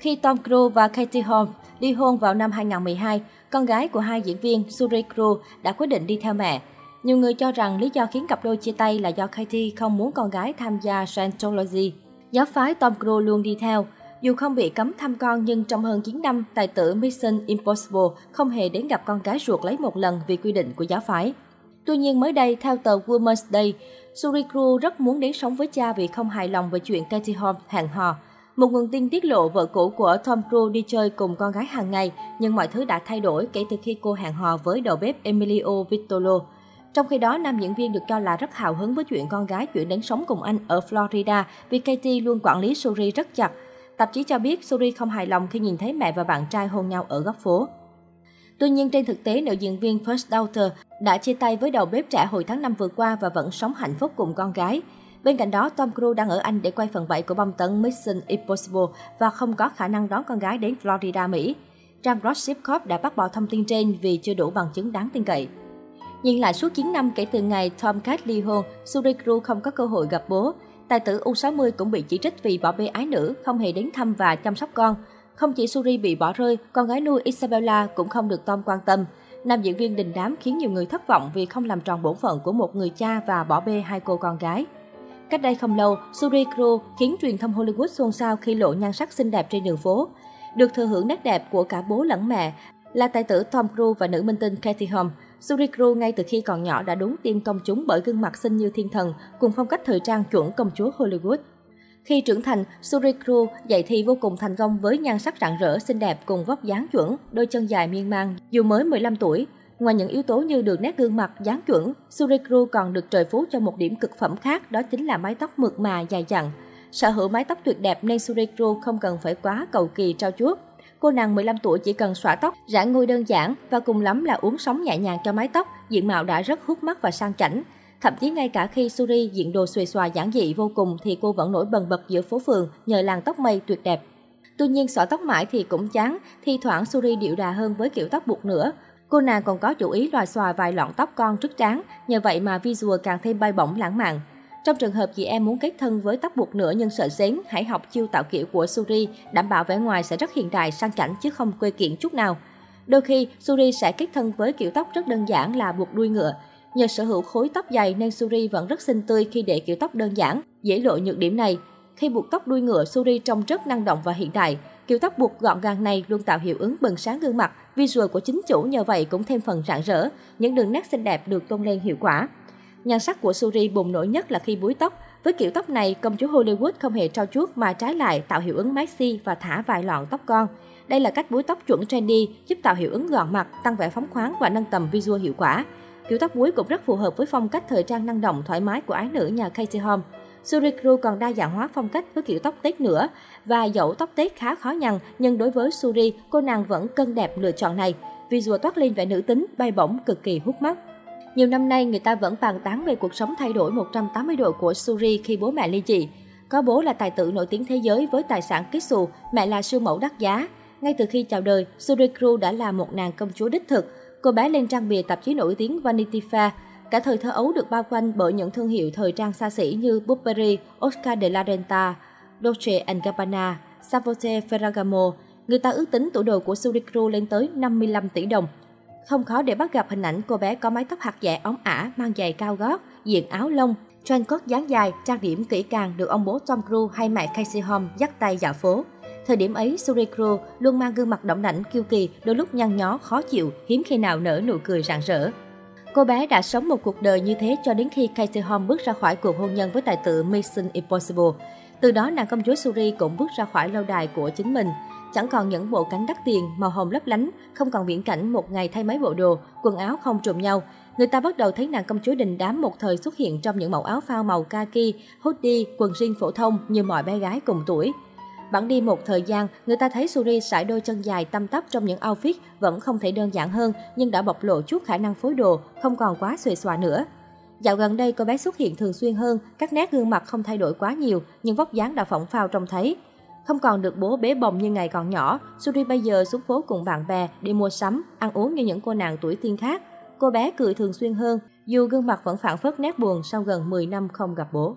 Khi Tom Cruise và Katie Holmes ly hôn vào năm 2012, con gái của hai diễn viên Suri Cruise đã quyết định đi theo mẹ. Nhiều người cho rằng lý do khiến cặp đôi chia tay là do Katie không muốn con gái tham gia Scientology. Giáo phái Tom Cruise luôn đi theo. Dù không bị cấm thăm con nhưng trong hơn 9 năm, tài tử Mission Impossible không hề đến gặp con gái ruột lấy một lần vì quy định của giáo phái. Tuy nhiên mới đây, theo tờ Women's Day, Suri Cruise rất muốn đến sống với cha vì không hài lòng về chuyện Katie Holmes hẹn hò. Một nguồn tin tiết lộ vợ cũ của Tom Cruise đi chơi cùng con gái hàng ngày, nhưng mọi thứ đã thay đổi kể từ khi cô hẹn hò với đầu bếp Emilio Vitolo. Trong khi đó, nam diễn viên được cho là rất hào hứng với chuyện con gái chuyển đến sống cùng anh ở Florida vì Katie luôn quản lý Suri rất chặt. Tạp chí cho biết Suri không hài lòng khi nhìn thấy mẹ và bạn trai hôn nhau ở góc phố. Tuy nhiên, trên thực tế, nữ diễn viên First Daughter đã chia tay với đầu bếp trẻ hồi tháng 5 vừa qua và vẫn sống hạnh phúc cùng con gái. Bên cạnh đó, Tom Cruise đang ở Anh để quay phần 7 của bom tấn Mission Impossible và không có khả năng đón con gái đến Florida, Mỹ. Trang Gossip Corp đã bác bỏ thông tin trên vì chưa đủ bằng chứng đáng tin cậy. Nhìn lại suốt 9 năm kể từ ngày Tom Cat ly hôn, Suri Cruise không có cơ hội gặp bố. Tài tử U60 cũng bị chỉ trích vì bỏ bê ái nữ, không hề đến thăm và chăm sóc con. Không chỉ Suri bị bỏ rơi, con gái nuôi Isabella cũng không được Tom quan tâm. Nam diễn viên đình đám khiến nhiều người thất vọng vì không làm tròn bổn phận của một người cha và bỏ bê hai cô con gái. Cách đây không lâu, Suri Cruise khiến truyền thông Hollywood xôn xao khi lộ nhan sắc xinh đẹp trên đường phố. Được thừa hưởng nét đẹp của cả bố lẫn mẹ là tài tử Tom Cruise và nữ minh tinh Katie Holmes. Suri Cruise ngay từ khi còn nhỏ đã đúng tim công chúng bởi gương mặt xinh như thiên thần cùng phong cách thời trang chuẩn công chúa Hollywood. Khi trưởng thành, Suri Cruise dạy thi vô cùng thành công với nhan sắc rạng rỡ, xinh đẹp cùng vóc dáng chuẩn, đôi chân dài miên man, dù mới 15 tuổi. Ngoài những yếu tố như đường nét gương mặt, dáng chuẩn, Surikru còn được trời phú cho một điểm cực phẩm khác, đó chính là mái tóc mượt mà dài dặn. Sở hữu mái tóc tuyệt đẹp nên Surikru không cần phải quá cầu kỳ trao chuốt. Cô nàng 15 tuổi chỉ cần xõa tóc, rã ngôi đơn giản và cùng lắm là uống sóng nhẹ nhàng cho mái tóc, diện mạo đã rất hút mắt và sang chảnh. Thậm chí ngay cả khi Suri diện đồ xuề xòa giản dị vô cùng thì cô vẫn nổi bần bật giữa phố phường nhờ làn tóc mây tuyệt đẹp. Tuy nhiên xõa tóc mãi thì cũng chán, thi thoảng Suri điệu đà hơn với kiểu tóc buộc nữa. Cô nàng còn có chủ ý loài xòa vài lọn tóc con trước trán, nhờ vậy mà visual càng thêm bay bổng lãng mạn. Trong trường hợp chị em muốn kết thân với tóc buộc nửa nhưng sợ xén, hãy học chiêu tạo kiểu của Suri, đảm bảo vẻ ngoài sẽ rất hiện đại sang chảnh chứ không quê kiện chút nào. Đôi khi, Suri sẽ kết thân với kiểu tóc rất đơn giản là buộc đuôi ngựa. Nhờ sở hữu khối tóc dày nên Suri vẫn rất xinh tươi khi để kiểu tóc đơn giản, dễ lộ nhược điểm này. Khi buộc tóc đuôi ngựa, Suri trông rất năng động và hiện đại. Kiểu tóc buộc gọn gàng này luôn tạo hiệu ứng bừng sáng gương mặt, visual của chính chủ nhờ vậy cũng thêm phần rạng rỡ. Những đường nét xinh đẹp được tôn lên hiệu quả. Nhan sắc của Suri bùng nổi nhất là khi búi tóc. Với kiểu tóc này, công chúa Hollywood không hề trao chuốt mà trái lại tạo hiệu ứng maxi và thả vài lọn tóc con. Đây là cách búi tóc chuẩn trendy, giúp tạo hiệu ứng gọn mặt, tăng vẻ phóng khoáng và nâng tầm visual hiệu quả. Kiểu tóc búi cũng rất phù hợp với phong cách thời trang năng động thoải mái của ái nữ nhà Katie Holmes. Suri Cruise còn đa dạng hóa phong cách với kiểu tóc tết nữa và dẫu tóc tết khá khó nhằn nhưng đối với Suri, cô nàng vẫn cân đẹp lựa chọn này. Visual toát lên vẻ nữ tính, bay bổng cực kỳ hút mắt. Nhiều năm nay, người ta vẫn bàn tán về cuộc sống thay đổi 180 độ của Suri khi bố mẹ ly dị. Có bố là tài tử nổi tiếng thế giới với tài sản kích xù, mẹ là siêu mẫu đắt giá. Ngay từ khi chào đời, Suri Cruise đã là một nàng công chúa đích thực. Cô bé lên trang bìa tạp chí nổi tiếng Vanity Fair. Cả thời thơ ấu được bao quanh bởi những thương hiệu thời trang xa xỉ như Burberry, Oscar de la Renta, Dolce Gabbana, Savote Ferragamo. Người ta ước tính tủ đồ của Suri Cruise lên tới 55 tỷ đồng. Không khó để bắt gặp hình ảnh cô bé có mái tóc hạt dẻ óng ả, mang giày cao gót, diện áo lông, trang cốt dáng dài, trang điểm kỹ càng được ông bố Tom Cruise hay mẹ Casey Holmes dắt tay dạo phố. Thời điểm ấy, Suri Cruise luôn mang gương mặt động đảnh kiêu kỳ, đôi lúc nhăn nhó, khó chịu, hiếm khi nào nở nụ cười rạng rỡ. Cô bé đã sống một cuộc đời như thế cho đến khi Casey Holmes bước ra khỏi cuộc hôn nhân với tài tử Mission Impossible. Từ đó, nàng công chúa Suri cũng bước ra khỏi lâu đài của chính mình. Chẳng còn những bộ cánh đắt tiền, màu hồng lấp lánh, không còn viễn cảnh một ngày thay mấy bộ đồ, quần áo không trùng nhau. Người ta bắt đầu thấy nàng công chúa đình đám một thời xuất hiện trong những mẫu áo phao màu kaki, hoodie, quần jean phổ thông như mọi bé gái cùng tuổi. Bản đi một thời gian, người ta thấy Suri sải đôi chân dài tăm tắp trong những outfit vẫn không thể đơn giản hơn nhưng đã bộc lộ chút khả năng phối đồ, không còn quá xuề xòa nữa. Dạo gần đây cô bé xuất hiện thường xuyên hơn, các nét gương mặt không thay đổi quá nhiều nhưng vóc dáng đã phỏng phao trông thấy. Không còn được bố bế bồng như ngày còn nhỏ, Suri bây giờ xuống phố cùng bạn bè đi mua sắm, ăn uống như những cô nàng tuổi tiên khác. Cô bé cười thường xuyên hơn, dù gương mặt vẫn phản phất nét buồn sau gần 10 năm không gặp bố.